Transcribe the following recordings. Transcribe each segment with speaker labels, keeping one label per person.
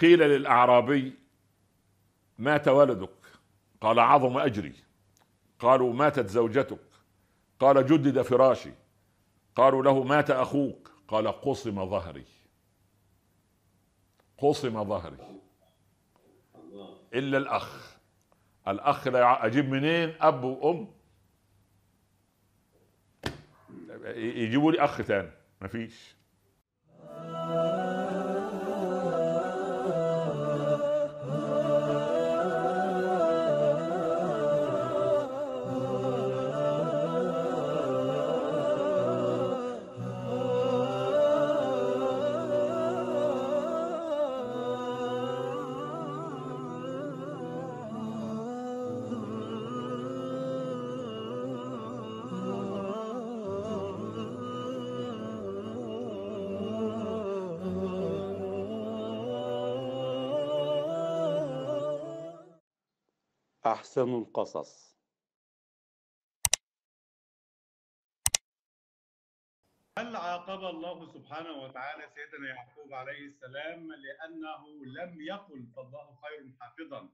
Speaker 1: قيل للأعرابي مات ولدك قال عظم أجري. قالوا ماتت زوجتك. قال جدد فراشي. قالوا له مات أخوك. قال قصم ظهري. قصم ظهري. إلا الأخ. الأخ لا أجيب منين؟ أب وأم. يجيبوا لي أخ تاني. مفيش
Speaker 2: أحسن القصص.
Speaker 3: هل عاقب الله سبحانه وتعالى سيدنا يعقوب عليه السلام لأنه لم يقل فالله خير حافظا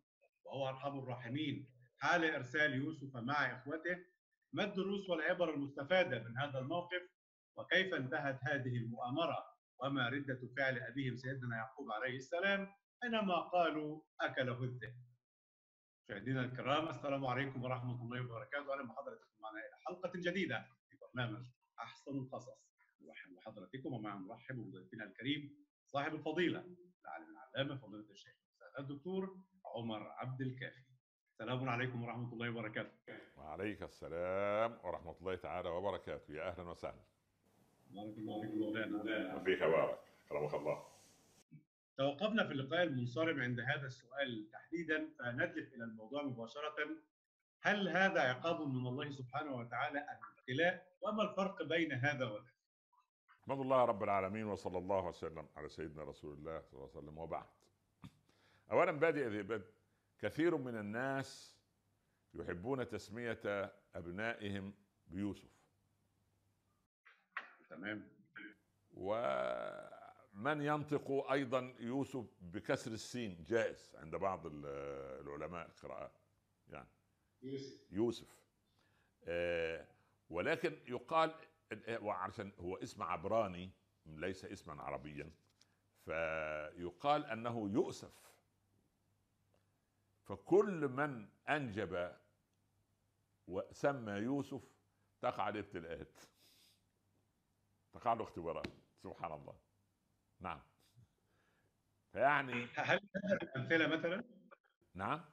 Speaker 3: وهو أرحم الراحمين؟ حال إرسال يوسف مع إخوته ما الدروس والعبر المستفادة من هذا الموقف؟ وكيف انتهت هذه المؤامرة؟ وما ردة فعل أبيهم سيدنا يعقوب عليه السلام؟ حينما قالوا أكله الذئب. مشاهدينا الكرام السلام عليكم ورحمة الله وبركاته. أهلا بحضراتكم معنا إلى حلقة جديدة في برنامج أحسن القصص. نرحب بحضراتكم ومع نرحب بضيفنا الكريم صاحب الفضيلة العالم العلامة فضيلة الشيخ الدكتور عمر عبد الكافي. السلام عليكم ورحمة الله وبركاته.
Speaker 1: وعليك السلام ورحمة الله تعالى وبركاته. يا أهلا وسهلا.
Speaker 3: بارك الله فيكم مولانا.
Speaker 1: فيك بارك كرمك الله.
Speaker 3: توقفنا في اللقاء المنصرم عند هذا السؤال تحديدا فندلف إلى الموضوع مباشرة. هل هذا عقاب من الله سبحانه وتعالى أم ابتلاء؟ وما الفرق بين هذا وذاك؟
Speaker 1: احمد الله رب العالمين وصلى الله وسلم على سيدنا رسول الله صلى الله عليه وسلم وبعد. اولا بادئ ذي بدء كثير من الناس يحبون تسمية أبنائهم بيوسف.
Speaker 3: تمام.
Speaker 1: ومن ينطق أيضا يوسف بكسر السين؟ جائز عند بعض ال- العلماء القراءات يعني.
Speaker 3: يوسف.
Speaker 1: يوسف. آه ولكن يقال وعشان هو اسم عبراني ليس اسما عربيا فيقال أنه يؤسف فكل من أنجب وسمى يوسف تقع عليه ابتلاءات تقع له اختبارات سبحان الله. نعم فيعني
Speaker 3: هل هذا من أمثلة مثلا؟
Speaker 1: نعم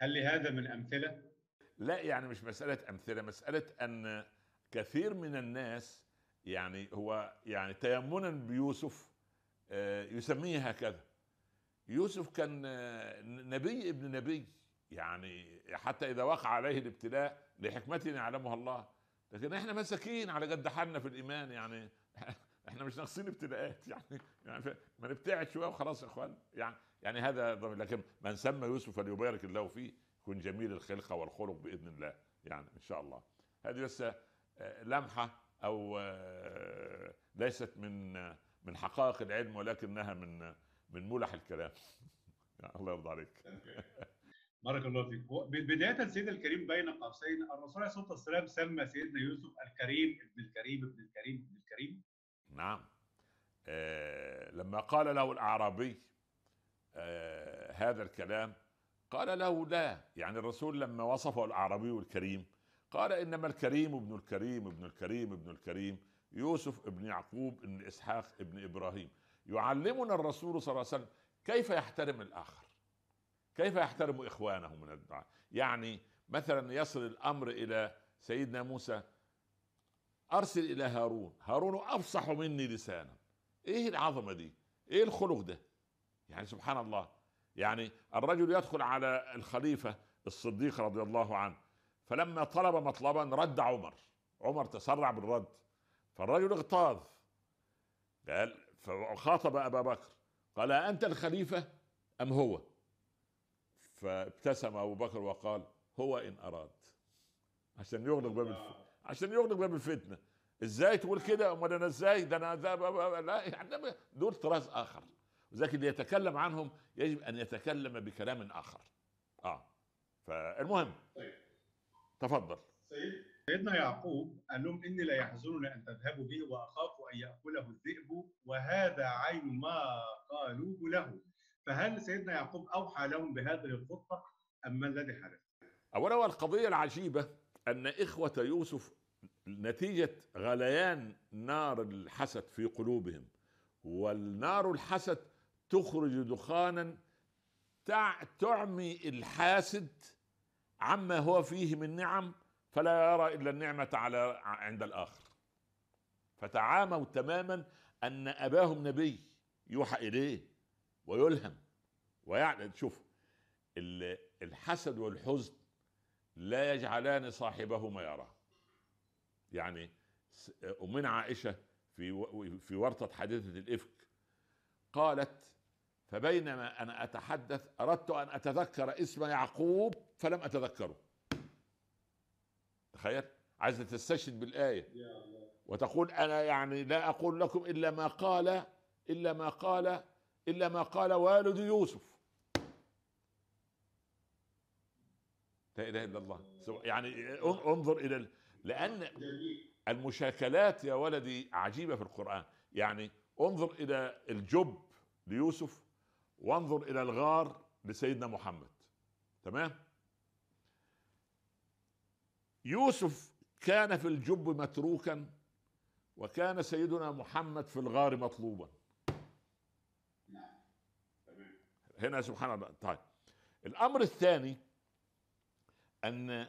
Speaker 3: هل لهذا من أمثلة؟
Speaker 1: لا يعني مش مسألة أمثلة مسألة أن كثير من الناس يعني هو يعني تيمنا بيوسف آه، يسميه هكذا يوسف كان آه، نبي ابن نبي يعني حتى إذا وقع عليه الابتلاء لحكمة يعلمها الله لكن إحنا مساكين على قد حالنا في الإيمان يعني إحنا مش ناقصين ابتلاءات يعني يعني ما نبتعد شوية وخلاص يا إخوان يعني يعني هذا لكن من سمى يوسف فليبارك الله فيه يكون جميل الخلقه والخلق بإذن الله يعني إن شاء الله. هذه بس آه، لمحة أو آه، ليست من آه، من حقائق العلم ولكنها من من ملح الكلام. يعني الله يرضى عليك.
Speaker 3: بارك الله فيك. بداية سيدنا الكريم بين قوسين الرسول عليه الصلاة والسلام سمى سيدنا يوسف الكريم ابن الكريم ابن الكريم ابن الكريم.
Speaker 1: نعم. آه لما قال له الأعرابي آه هذا الكلام قال له لا. يعني الرسول لما وصفه الأعرابي الكريم قال إنما الكريم ابن الكريم ابن الكريم ابن الكريم يوسف ابن يعقوب ابن إسحاق ابن إبراهيم. يعلمنا الرسول صلى الله عليه وسلم كيف يحترم الآخر كيف يحترم إخوانه من الدعاء. يعني مثلا يصل الأمر إلى سيدنا موسى أرسل إلى هارون. هارون أفصح مني لسانا. إيه العظمة دي؟ إيه الخلق ده؟ يعني سبحان الله. يعني الرجل يدخل على الخليفة الصديق رضي الله عنه فلما طلب مطلبا رد عمر. عمر تسرع بالرد. فالرجل اغتاظ. قال فخاطب أبا بكر. قال أنت الخليفة أم هو؟ فابتسم أبو بكر وقال هو إن أراد. عشان يغلق باب الف... عشان يغلق باب الفتنة. إزاي تقول كده؟ أمال أنا إزاي؟ ده أنا ده لا يعني دول طراز آخر. وذلك اللي يتكلم عنهم يجب أن يتكلم بكلام آخر. آه. فالمهم.
Speaker 3: طيب.
Speaker 1: تفضل.
Speaker 3: سيد سيدنا يعقوب قال لهم إني لا يحزنني أن تذهبوا به وأخاف أن يأكله الذئب وهذا عين ما قالوه له. فهل سيدنا يعقوب أوحى لهم بهذه الخطه أم ما الذي حدث؟
Speaker 1: اولا والقضية العجيبة أن إخوة يوسف نتيجة غليان نار الحسد في قلوبهم والنار الحسد تخرج دخانا تع- تعمي الحاسد عما هو فيه من نعم فلا يرى إلا النعمة على عند الآخر. فتعاموا تماما أن أباهم نبي يوحى إليه ويلهم ويعني شوف ال- الحسد والحزن لا يجعلان صاحبهما يرى. يعني أمنا عائشة في في ورطة حادثة الإفك قالت فبينما أنا أتحدث أردت أن أتذكر اسم يعقوب فلم أتذكره. تخيل؟ عايزة تستشهد
Speaker 3: الله.
Speaker 1: وتقول أنا يعني لا أقول لكم إلا ما قال إلا ما قال إلا ما قال والد يوسف. لا إله إلا الله. يعني ان- انظر إلى ال-
Speaker 3: لأن
Speaker 1: المشاكلات يا ولدي عجيبة في القرآن. يعني انظر إلى الجب ليوسف وانظر إلى الغار لسيدنا محمد. تمام؟ يوسف كان في الجب متروكا وكان سيدنا محمد في الغار مطلوبا.
Speaker 3: تمام.
Speaker 1: هنا سبحان الله. طيب. الأمر الثاني أن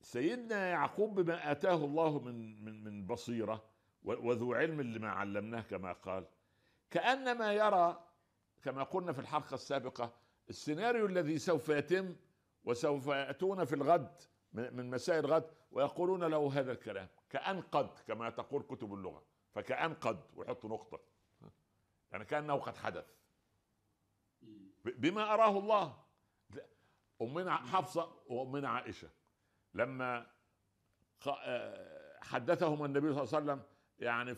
Speaker 1: سيدنا يعقوب بما آتاه الله من من من بصيرة وذو علم لما علمناه كما قال. كأنما يرى كما قلنا في الحلقة السابقة السيناريو الذي سوف يتم وسوف يأتون في الغد من مساء الغد ويقولون له هذا الكلام كأن قد كما تقول كتب اللغة. فكأن قد ويحط نقطة. يعني كأنه قد حدث. بما أراه الله. امنا حفصة وامنا عائشة. لما آه، حدثهم النبي صلى الله عليه وسلم يعني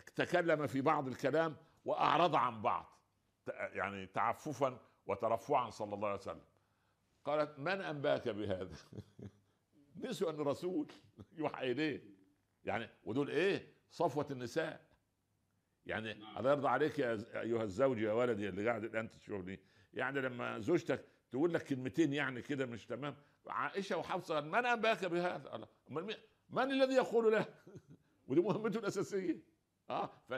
Speaker 1: فتكلم في بعض الكلام وأعرض عن بعض يعني تعففا وترفعا صلى الله عليه وسلم. قالت من أنباك بهذا؟ نسوا أن الرسول يوحى إليه. يعني ودول إيه؟ صفوة النساء. يعني
Speaker 3: نعم.
Speaker 1: الله يرضى عليك يا أيها الزوج يا ولدي اللي قاعد الان تشوفني. يعني لما زوجتك تقول لك كلمتين يعني كده مش تمام؟ عائشة وحفصة من أنبأك بهذا؟ أمال مين- من الذي يقول له؟ ودي مهمته الأساسية. آه ف...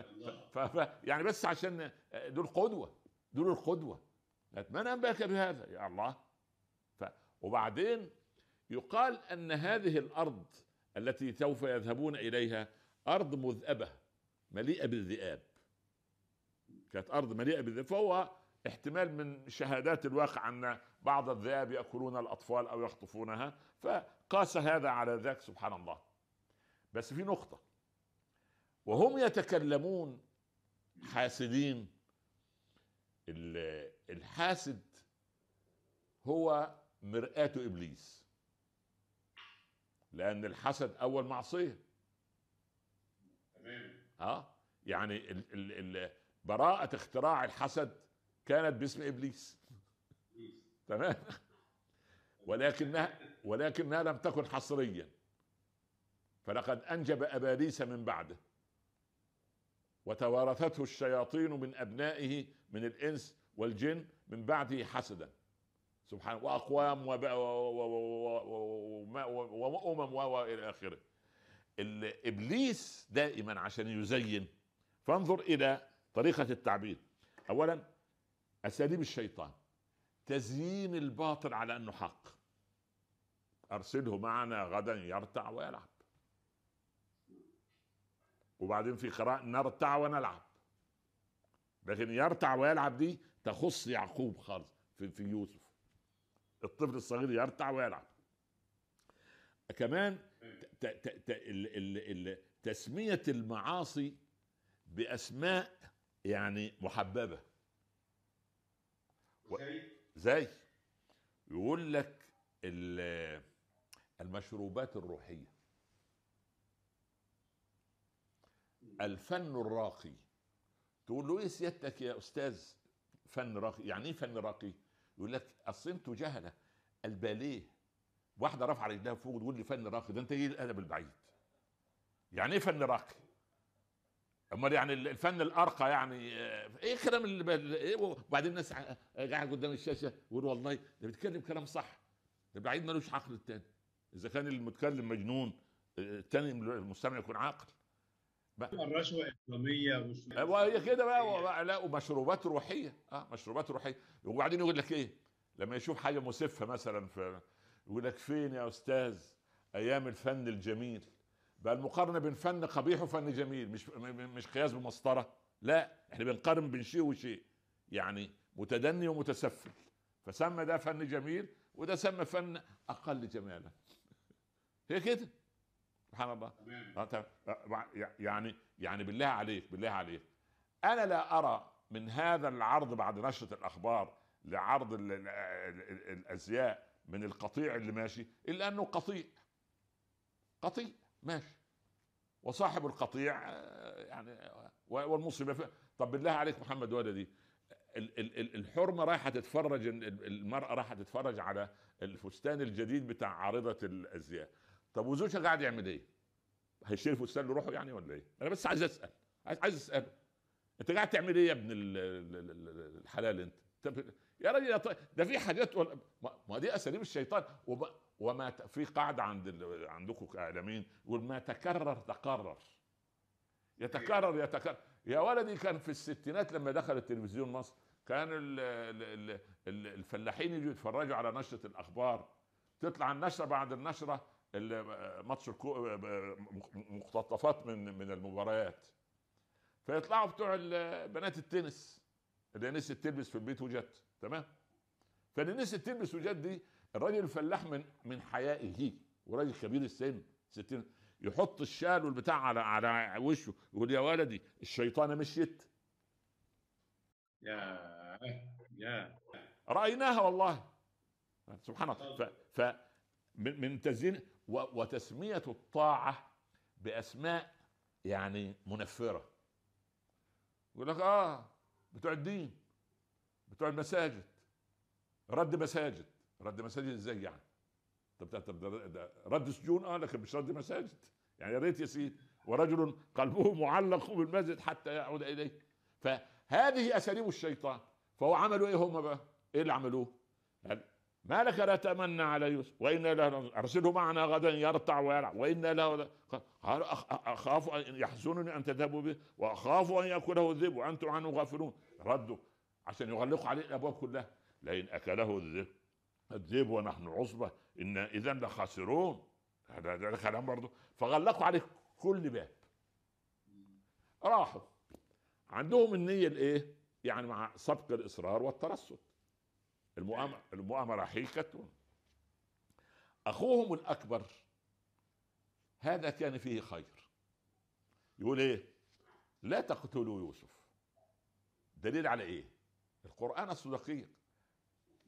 Speaker 1: ف... ف... يعني بس عشان دول قدوة دول القدوة. من أنبأك بهذا؟ يا الله. ف... وبعدين يقال أن هذه الأرض التي سوف يذهبون إليها أرض مذئبة مليئة بالذئاب. كانت أرض مليئة بالذئاب فهو احتمال من شهادات الواقع أن بعض الذئاب يأكلون الأطفال أو يخطفونها فقاس هذا على ذاك سبحان الله. بس في نقطة. وهم يتكلمون حاسدين. ال- الحاسد هو مرآة إبليس. لأن الحسد أول معصية.
Speaker 3: تمام.
Speaker 1: آه؟ يعني ال ال ال براءة اختراع الحسد كانت باسم إبليس. تمام؟ ولكنها ولكنها لم تكن حصريا. فلقد أنجب اباليس من بعده. وتوارثته الشياطين من أبنائه من الإنس والجن من بعده حسدا. سبحانه وأقوام وأمم والى آخره. ال- إبليس دائما عشان يزين. فانظر إلى طريقة التعبير. اولا أساليب الشيطان. تزيين الباطل على أنه حق. أرسله معنا غدا يرتع ويلعب. وبعدين في قراءة نرتع ونلعب. لكن يرتع ويلعب دي تخص يعقوب خالص في, في يوسف. الطفل الصغير يرتع ويلعب. كمان تسمية المعاصي بأسماء يعني محببة. و-
Speaker 3: زي؟
Speaker 1: يقول لك ال- المشروبات الروحية. الفن الراقي. تقول له إيه سيادتك يا أستاذ فن راقي؟ يعني إيه فن راقي؟ يقول لك أصل أنتوا جهلة. الباليه. واحدة رافعة رجلها فوق تقول لي فن راقي. ده أنت إيه الأدب البعيد؟ يعني إيه فن راقي؟ أمال يعني الفن الأرقى يعني آه، إيه الكلام اللي بل... إيه وبعدين الناس ع- قاعد قدام الشاشة يقول والله ده بيتكلم كلام صح. ده بعيد ملوش عقل التاني. إذا كان المتكلم مجنون آه، التاني المستمع يكون عاقل.
Speaker 3: الرشوة اكراميه وش-
Speaker 1: وهي كده بقى و- لا ومشروبات روحية. آه مشروبات روحية. وبعدين يقول لك إيه؟ لما يشوف حاجة مسفة مثلا في يقول لك فين يا أستاذ أيام الفن الجميل؟ بقى المقارنة بين فن قبيح وفن جميل مش مش قياس بمسطرة لا إحنا بنقارن بين شيء وشيء يعني متدني ومتسفل فسمى ده فن جميل وده سمى فن أقل جمالا. هي كده؟ سبحان الله. آه،. آه، يعني يعني بالله عليك بالله عليك. أنا لا أرى من هذا العرض بعد نشرة الأخبار لعرض ال- ال- ال- الأزياء من القطيع اللي ماشي إلا أنه قطيع. قطيع. ماشي وصاحب القطيع آه، يعني والمصيبة طب بالله عليك محمد ولدي ال- ال- ال- الحرمة رايحة تتفرج ال- ال- المرأة رايحة تتفرج على الفستان الجديد بتاع عارضة الأزياء طب وزوجها قاعد يعمل إيه؟ هيشيل فستان لروحه يعني ولا إيه؟ أنا بس عايز أسأل عايز أسأله أنت قاعد تعمل إيه يا ابن ال- ال- ال- الحلال أنت؟ يا راجل ده في حاجات ولا ما دي أساليب الشيطان وما, ت- في قاعدة عند ال- عندكم كاعلاميين يقول ما تكرر تقرر يتكرر يتكرر. يا ولدي كان في الستينات لما دخل التلفزيون مصر كان ال ال ال ال الفلاحين يجوا يتفرجوا على نشرة الأخبار. تطلع النشرة بعد النشرة ال- ماتش الكو... مقتطفات من من المباريات. فيطلعوا بتوع بنات التنس. اللي نسيت تلبس في البيت وجت تمام؟ فاللي نسيت تلبس وجت دي الراجل الفلاح من من حيائه وراجل كبير السن 60 يحط الشال والبتاع على على وشه يقول يا ولدي الشيطانه مشيت.
Speaker 3: يا يا
Speaker 1: رأيناها والله. سبحان الله. ف, ف من من تزيين وتسمية الطاعة بأسماء يعني منفرة. يقول لك آه بتوع الدين بتوع المساجد رد مساجد. رد مساجد إزاي يعني؟ طب طب ده- رد سجون؟ آه لكن مش رد مساجد. يعني يا ريت يا سيدي ورجل قلبه معلق بالمسجد حتى يعود إليه. فهذه أساليب الشيطان. فهو عملوا إيه هم بقى؟ إيه اللي عملوه؟ قال ما لك لا تمنى على يوسف وأنا له أرسله معنا غدا يرتع ويلعب. وأنا له قال أخاف أن يحزنني أن تذهبوا به وأخاف أن يأكله الذئب وأنتم عنه غافلون. ردوا عشان يغلقوا عليه الأبواب كلها. لئن أكله الذئب الذئب ونحن عصبة إن اذا لخاسرون. هذا ده كلام برضه فغلقوا عليه كل باب. راحوا. عندهم النية الإيه؟ يعني مع سبق الإصرار والترصد. المؤامره المؤامرة حيكة. أخوهم الأكبر هذا كان فيه خير. يقول إيه؟ لا تقتلوا يوسف. دليل على إيه؟ القرآن الصدقية.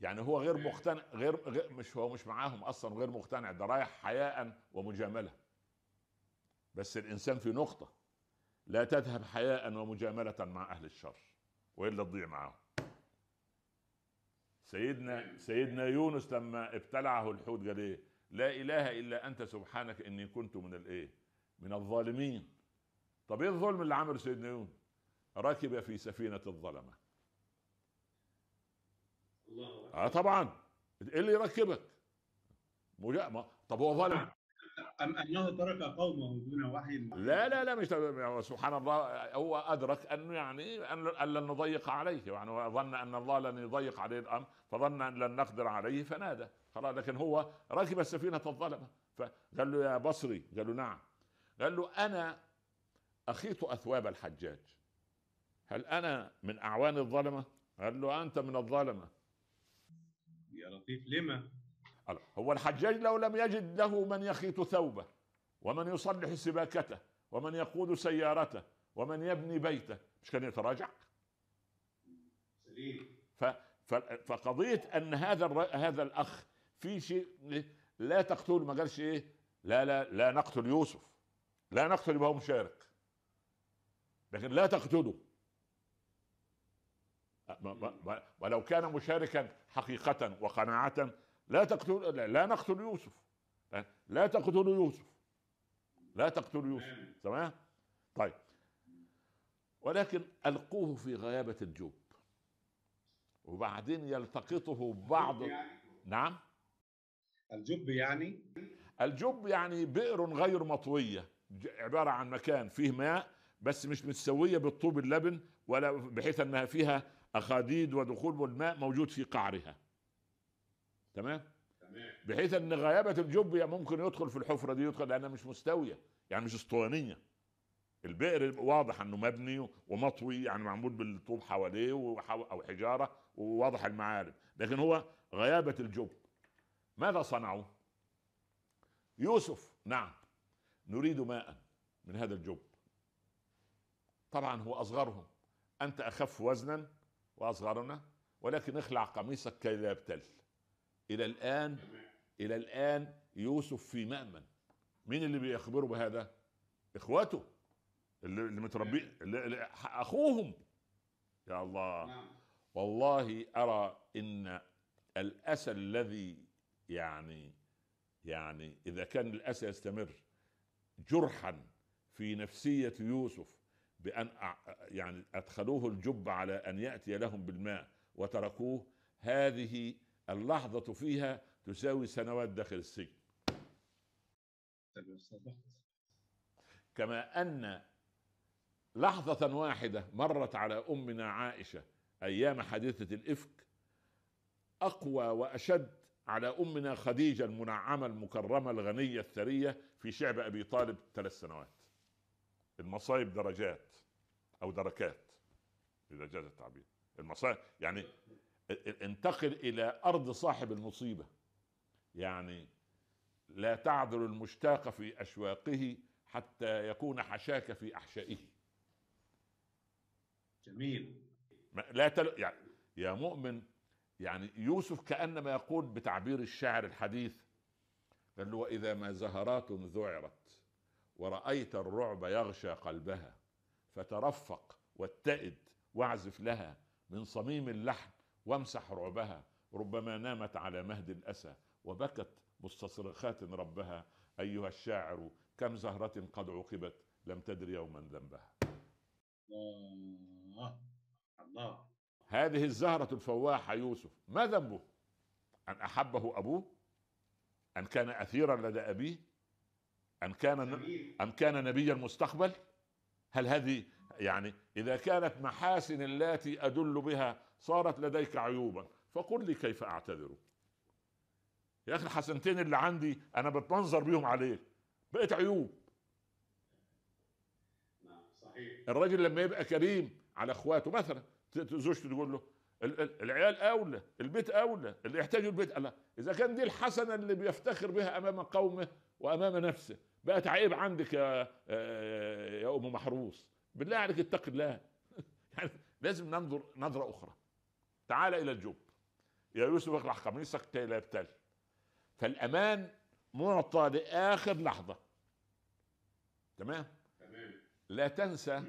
Speaker 1: يعني هو غير مقتنع غير, غير مش هو مش معاهم أصلا غير مقتنع ده رايح حياء ومجاملة. بس الإنسان في نقطة لا تذهب حياء ومجاملة مع أهل الشر وإلا تضيع معاهم. سيدنا سيدنا يونس لما ابتلعه الحوت قال إيه؟ لا إله إلا أنت سبحانك إني كنت من الايه من الظالمين. طب إيه الظلم اللي عمله سيدنا يونس؟ ركب في سفينة
Speaker 3: الظلمة.
Speaker 1: آه طبعا. إيه اللي يركبك؟ مجا... طب هو ظلم.
Speaker 3: أم انه ترك قومه دون وحي
Speaker 1: لا لا لا مش سبحان الله هو أدرك انه يعني أن أن لن نضيق عليه. يعني هو ظن أن الله لن يضيق عليه الأمر فظن أن لن نقدر عليه فنادى. خلاص لكن هو ركب سفينه الظلمة. فقال له يا بصري قال له نعم. قال له أنا أخيط أثواب الحجاج. هل أنا من أعوان الظلمة؟ قال له أنت من الظلمه
Speaker 3: يا لطيف لما؟
Speaker 1: هو الحجاج لو لم يجد له من يخيط ثوبه ومن يصلح سباكته ومن يقود سيارته ومن يبني بيته مش كان يتراجع؟ ف فقضية أن هذا. هذا الأخ في شيء لا تقتل ما قالش إيه؟ لا لا لا نقتل يوسف لا نقتل يبقى هو مشارك لكن لا تقتله. ولو كان مشاركا حقيقة وقناعة لا تقتل لا- نقتل يوسف. لا تقتلوا يوسف. لا تقتلوا يوسف. تمام؟ طيب. ولكن ألقوه في غيابة الجب وبعدين يلتقطه بعض
Speaker 3: يعني
Speaker 1: نعم؟
Speaker 3: الجب يعني؟
Speaker 1: الجب يعني بئر غير مطوية. ج- عبارة عن مكان فيه ماء بس مش متسوية بالطوب اللبن ولا بحيث أنها فيها أخاديد ودخول والماء موجود في قعرها. تمام؟ بحيث أن غيابة الجب ممكن يدخل في الحفرة دي يدخل لأنها مش مستوية يعني مش أسطوانية. البئر واضح إنه مبني ومطوي يعني معمول بالطوب حواليه أو حجارة وواضح المعالم لكن هو غيابة الجب. ماذا صنعوا؟ يوسف نعم نريد ماء من هذا الجب. طبعا هو أصغرهم. أنت أخف وزنا وأصغرنا ولكن اخلع قميصك كي لا يبتل. إلى الآن إلى الآن يوسف في مأمن. مين اللي بيخبره بهذا؟ إخواته اللي, اللي متربي اللي اللي أخوهم. يا الله.
Speaker 3: نعم.
Speaker 1: والله أرى إن الأسى الذي يعني يعني إذا كان الأسى يستمر جرحا في نفسية يوسف بأن يعني أدخلوه الجب على أن يأتي لهم بالماء وتركوه هذه اللحظة فيها تساوي سنوات داخل السجن. كما أن لحظة واحدة مرت على أمنا عائشة أيام حادثة الإفك أقوى وأشد على أمنا خديجة المنعمة المكرمة الغنية الثرية في شعب أبي طالب ثلاث سنوات المصايب درجات أو دركات إذا جاز التعبير. المصايب يعني انتقل إلى أرض صاحب المصيبة. يعني لا تعذر المشتاق في أشواقه حتى يكون حشاك في أحشائه.
Speaker 3: جميل.
Speaker 1: لا تل... يعني يا مؤمن يعني يوسف كأنما يقول بتعبير الشاعر الحديث قال له وإذا ما زهرات ذعرت ورأيت الرعب يغشى قلبها فترفق واتئد واعزف لها من صميم اللحن وامسح رعبها ربما نامت على مهد الأسى وبكت مستصرخات ربها. أيها الشاعر كم زهرة قد عوقبت لم تدر يوما ذنبها؟
Speaker 3: الله الله.
Speaker 1: هذه الزهرة الفواحة يوسف ما ذنبه؟ أن أحبه أبوه؟ أن كان أثيرا لدى أبيه؟ أن كان أم كان نبي المستقبل هل هذه يعني إذا كانت محاسن اللاتي أدل بها صارت لديك عيوبا فقل لي كيف أعتذر؟ يا أخي الحسنتين اللي عندي أنا بتمنظر بيهم عليك بقت عيوب.
Speaker 3: نعم صحيح.
Speaker 1: الراجل لما يبقى كريم على أخواته مثلا زوجته تقول له ال- ال- العيال أولى البيت أولى اللي يحتاجوا البيت الله إذا كان دي الحسنة اللي بيفتخر بها أمام قومه وأمام نفسه. بقت عيب عندك يا آه، يا أم محروس. بالله عليك اتق الله. يعني لازم ننظر نظرة أخرى. تعال إلى الجب يا يوسف اخلع قميصك كي لا يبتل. فالأمان معطى لاخر لحظة. تمام؟
Speaker 3: تمام.
Speaker 1: لا تنسى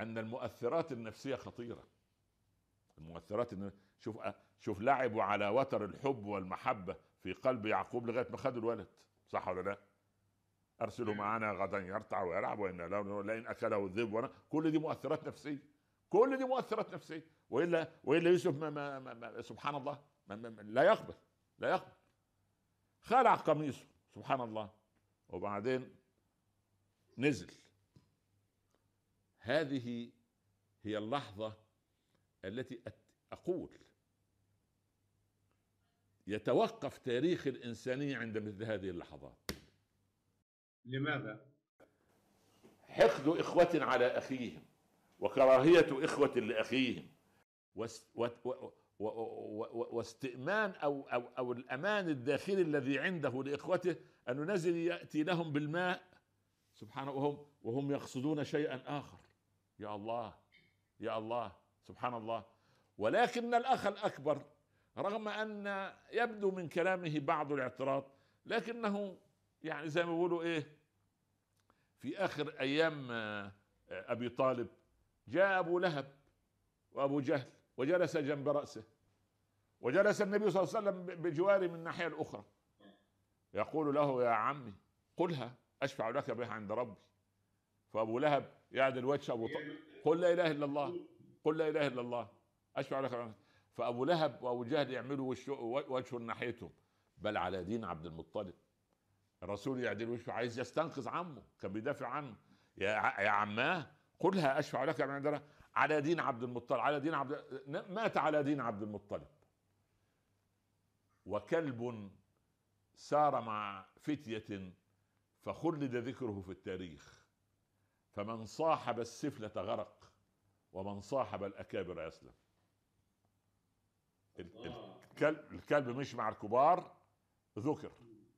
Speaker 1: أن المؤثرات النفسية خطيرة. المؤثرات. شوف شوف لعبوا على وتر الحب والمحبة في قلب يعقوب لغاية ما خدوا الولد. صح ولا لا؟ أرسلوا معنا غدا يرتع ويلعب وإن له لئن أكله الذئب وأنا كل دي مؤثرات نفسية. كل دي مؤثرات نفسية. والا وإلا يوسف ما ما ما ما سبحان الله ما ما ما لا يقبل لا يقبل. خلع قميصه سبحان الله. وبعدين نزل. هذه هي اللحظة التي أقول يتوقف تاريخ الإنسانية عند مثل هذه اللحظات.
Speaker 3: لماذا؟
Speaker 1: حقد إخوة على أخيهم وكراهية إخوة لأخيهم واستئمان أو, أو, أو الأمان الداخلي الذي عنده لإخوته أنه نزل يأتي لهم بالماء سبحانه وهم وهم يقصدون شيئا آخر. يا الله يا الله سبحان الله. ولكن الأخ الأكبر رغم أن يبدو من كلامه بعض الاعتراض لكنه يعني زي ما بيقولوا إيه في آخر أيام آه، أبي طالب جاء أبو لهب وأبو جهل وجلس جنب رأسه وجلس النبي صلى الله عليه وسلم بجواره من الناحية الأخرى. يقول له يا عمي قلها أشفع لك بها عند ربي. فأبو لهب يعدل وجه أبو طالب قل لا إله إلا الله قل لا إله إلا الله أشفع لك بها فأبو لهب وأبو جهل يعملوا وشه وجهه ناحيتهم. بل على دين عبد المطلب. الرسول يعدل وشه عايز يستنقذ عمه كان بيدافع عنه. يا يا عماه قلها أشفع لك من عند على دين عبد المطلب على دين عبد مات على دين عبد المطلب. وكلب سار مع فتية فخلد ذكره في التاريخ. فمن صاحب السفلة غرق ومن صاحب الأكابر أسلم الكلب, الكلب مش مع الكبار ذكر.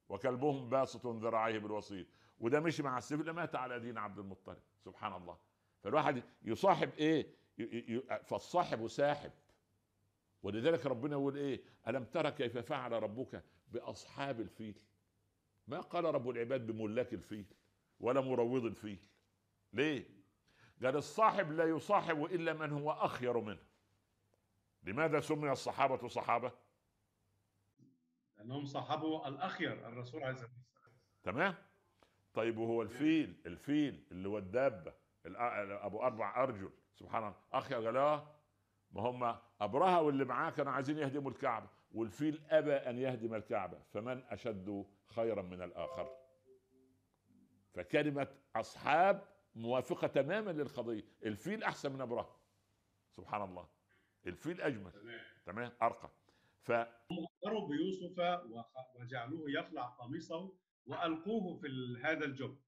Speaker 1: وكلبهم باسط ذراعيه بالوسيط. وده مشي مع السفلة مات على دين عبد المطلب. سبحان الله. فالواحد يصاحب إيه؟ فالصاحب ساحب. ولذلك ربنا يقول إيه؟ ألم ترى كيف فعل ربك بأصحاب الفيل؟ ما قال رب العباد بملاك الفيل ولا مروض الفيل. ليه؟ قال الصاحب لا يصاحب إلا من هو أخير منه. لماذا سمي الصحابة صحابة؟
Speaker 3: لأنهم صاحبوا الأخير الرسول عليه الصلاة والسلام.
Speaker 1: تمام؟ طيب وهو الفيل الفيل اللي هو الدابة أبو أربع أرجل سبحان الله. اخير قال آه ما هم أبرهة واللي معاه كانوا عايزين يهدموا الكعبة. والفيل أبى أن يهدم الكعبة. فمن أشد خيرا من الآخر؟ فكلمة أصحاب موافقة تماما للقضية. الفيل أحسن من أبرهة. سبحان الله. الفيل أجمل. تمام. أرقى. ف
Speaker 3: بيوسف وجعلوه يخلع قميصه وألقوه في هذا الجب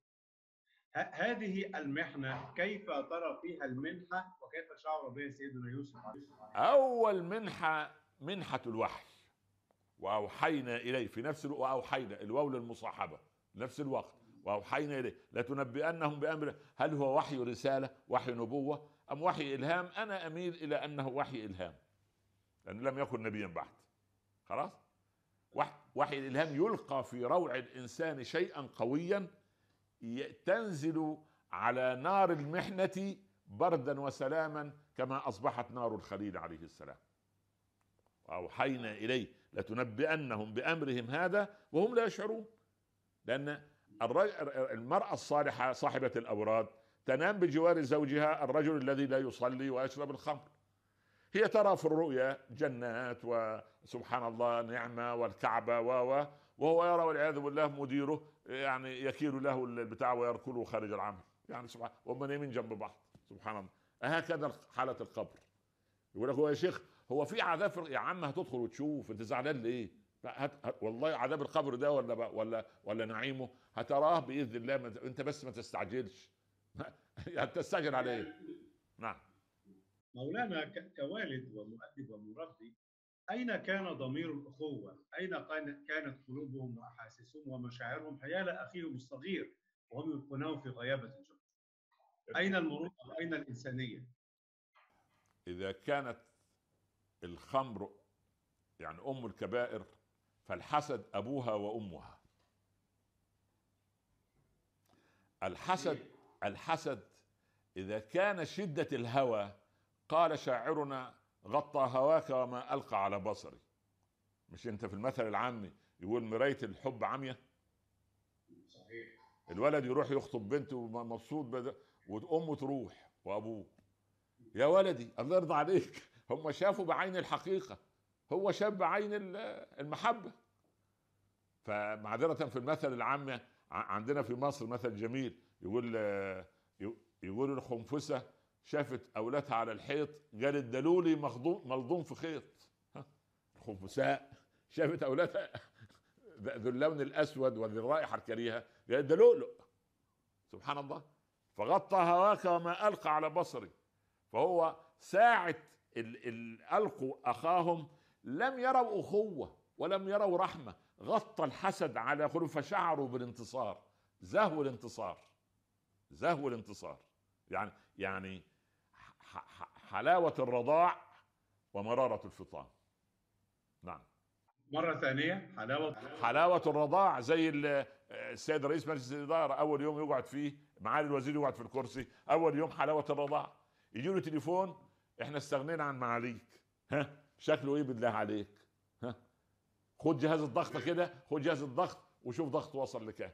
Speaker 3: هذه المحنة كيف ترى فيها المنحة وكيف شعر بها سيدنا يوسف
Speaker 1: أول منحة منحة الوحي. وأوحينا إليه في نفس الوقت وأوحينا الواو للمصاحبة. نفس الوقت. وأوحينا إليه. لتنبئنهم بأمر. هل هو وحي رسالة؟ وحي نبوة؟ أم وحي إلهام؟ أنا أميل إلى أنه وحي إلهام لأنه لم يكن نبيا بعد. خلاص؟ وحي الإلهام يلقى في روع الإنسان شيئا قويا تنزل على نار المحنة بردا وسلاما كما أصبحت نار الخليل عليه السلام. وأوحينا إليه لتنبئنهم بأمرهم هذا وهم لا يشعرون لأن المرأة الصالحة صاحبة الأوراد تنام بجوار زوجها الرجل الذي لا يصلي ويشرب الخمر. هي ترى في الرؤيا جنات وسبحان الله نعمة والكعبة و وهو يرى والعياذ بالله مديره يعني يكيل له البتاع ويركله خارج العمل. يعني سبحان وهم نايمين جنب بعض. سبحان الله. هكذا حالة القبر. يقول لك هو يا شيخ هو في عذاب يا عم هتدخل وتشوف انت زعلان ليه؟ هت... هت... والله عذاب القبر ده ولا ولا ولا نعيمه؟ هتراه بإذن الله. انت بس ما تستعجلش. يعني تستعجل على إيه؟ نعم
Speaker 3: مولانا كوالد ومؤدب ومربي أين كان ضمير الأخوة؟ أين كانت قلوبهم وأحاسيسهم ومشاعرهم حيال أخيهم الصغير وهم يلقونه في غيابة الجب؟ أين المروءة وأين الإنسانية؟
Speaker 1: إذا كانت الخمر يعني أم الكبائر فالحسد أبوها وأمها الحسد الحسد. إذا كان شدة الهوى قال شاعرنا غطى هواك وما ألقى على بصري. مش أنت في المثل العامي يقول مرايه الحب عمية؟
Speaker 3: صحيح.
Speaker 1: الولد يروح يخطب بنته مبسوط بدا وأمه تروح وأبوه. يا ولدي الله يرضى عليك. هم شافوا بعين الحقيقة. هو شاف بعين المحبة. فمعذرة في المثل العام عندنا في مصر مثل جميل. يقول يقول الخنفسه شافت أولادها على الحيط قالت دلولي ملضوم في خيط. الخنفساء شافت أولادها ذو اللون الأسود وذي الرائحة الكريهة قالت ده لؤلؤ. سبحان الله. فغطى هواك وما ألقى على بصري. فهو ساعه ألقوا أخاهم لم يروا أخوة ولم يروا رحمة. غطى الحسد على قلوب فشعروا بالانتصار زهو الانتصار. زهو الانتصار. يعني يعني حلاوة الرضاع ومرارة الفطام. نعم.
Speaker 3: مرة ثانية حلاوة
Speaker 1: حلاوة الرضاع زي السيد رئيس مجلس الإدارة أول يوم يقعد فيه معالي الوزير يقعد في الكرسي أول يوم حلاوة الرضاع. يجي له تليفون إحنا استغنينا عن معاليك. ها؟ شكله إيه بالله عليك. ها؟ خد جهاز الضغط كده خد جهاز الضغط وشوف ضغطه وصل لكام.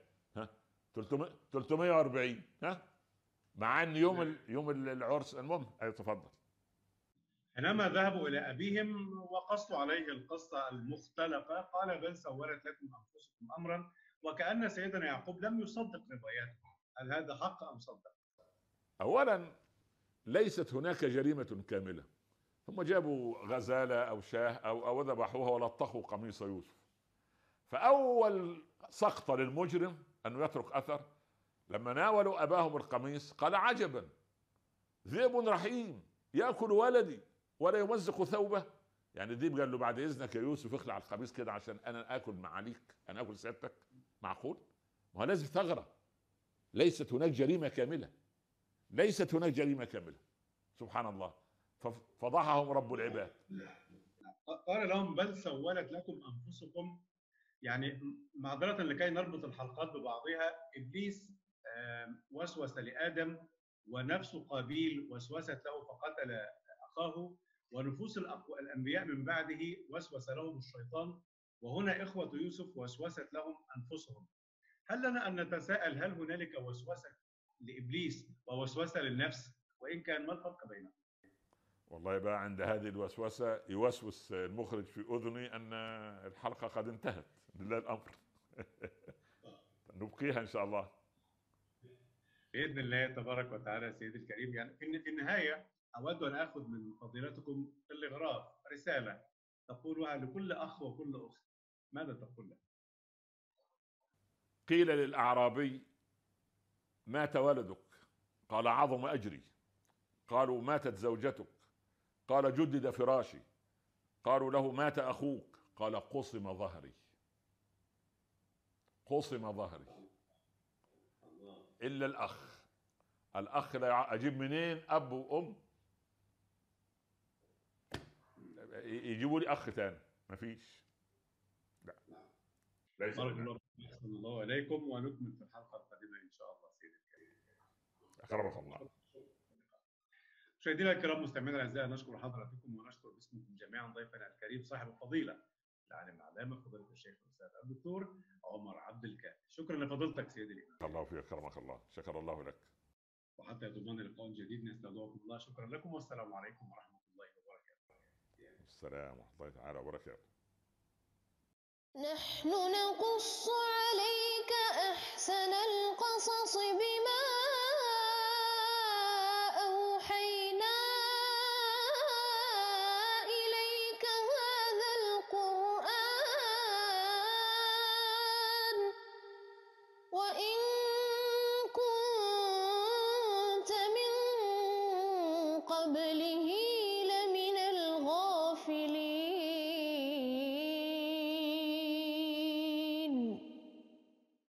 Speaker 1: 300 340 ها؟ مع إن يوم ال- يوم ال- العرس المهم. أيوه تفضل.
Speaker 3: حينما ذهبوا إلى أبيهم وقصوا عليه القصة المختلفة قال بل سولت لكم أنفسكم امرا وكأن سيدنا يعقوب لم يصدق رواياتهم هل هذا حق أم صدق؟
Speaker 1: اولا ليست هناك جريمة كاملة. هم جابوا غزالة أو شاه أو أو ذبحوها ولطخوا قميص يوسف. فأول سقطة للمجرم انه يترك أثر. لما ناولوا أباهم القميص قال عجبا ذئب رحيم يأكل ولدي ولا يمزق ثوبه. يعني الذئب قال له بعد إذنك يا يوسف اخلع القميص كده عشان أنا آكل معاليك أنا آكل سيادتك معقول؟ ما هو لازم ثغرة. ليست هناك جريمة كاملة. ليست هناك جريمة كاملة. سبحان الله. ففضحهم رب العباد.
Speaker 3: قال لهم بل سولت لكم أنفسكم يعني معذرة لكي نربط الحلقات ببعضها إبليس وسوس لآدم ونفس قابيل وسوست له فقتل أخاه ونفوس الأنبياء من بعده وسوس لهم الشيطان وهنا إخوة يوسف وسوست لهم أنفسهم. هل لنا أن نتساءل هل هنالك وسوسة لإبليس ووسوسة للنفس؟ وإن كان ما الفرق بينهم؟
Speaker 1: والله بقى عند هذه الوسوسة يوسوس المخرج في أذني أن الحلقة قد انتهت. لله الأمر. نبقيها إن شاء الله.
Speaker 3: بإذن الله تبارك وتعالى سيدي الكريم. يعني في في النهاية أود أن آخذ من فضيلتكم الاغراض رسالة تقولها لكل أخ وكل أخت. ماذا تقول له؟
Speaker 1: قيل للأعرابي مات ولدك قال عظم أجري. قالوا ماتت زوجتك. قال جدد فراشي. قالوا له مات أخوك. قال قصم ظهري. قصم ظهري. إلا الأخ. الأخ لا أجيب منين؟ أب وأم. يجيبوا لي أخ تاني. مفيش. لا. ليس
Speaker 3: بارك. الله أحسن الله إليكم ونكمل في الحلقة القادمة إن شاء الله. سيدي الكريم.
Speaker 1: أكرمك الله.
Speaker 3: مشاهدينا الكرام مستمعينا الأعزاء نشكر حضراتكم ونشكر باسمكم جميعا ضيفنا الكريم صاحب الفضيلة العالم العلامة. فضيلة الشيخ الأستاذ الدكتور عمر عبد الكافي. شكرا لفضيلتك سيدي الإمام.
Speaker 1: الله فيك اكرمك الله. شكر الله لك.
Speaker 3: وحتى يضمن لقاء جديد. نستودعكم الله. شكرا لكم. والسلام عليكم ورحمة الله وبركاته.
Speaker 1: السلام ورحمة الله تعالى وبركاته.
Speaker 4: نحن نقص عليك أحسن القصص بما أوحينا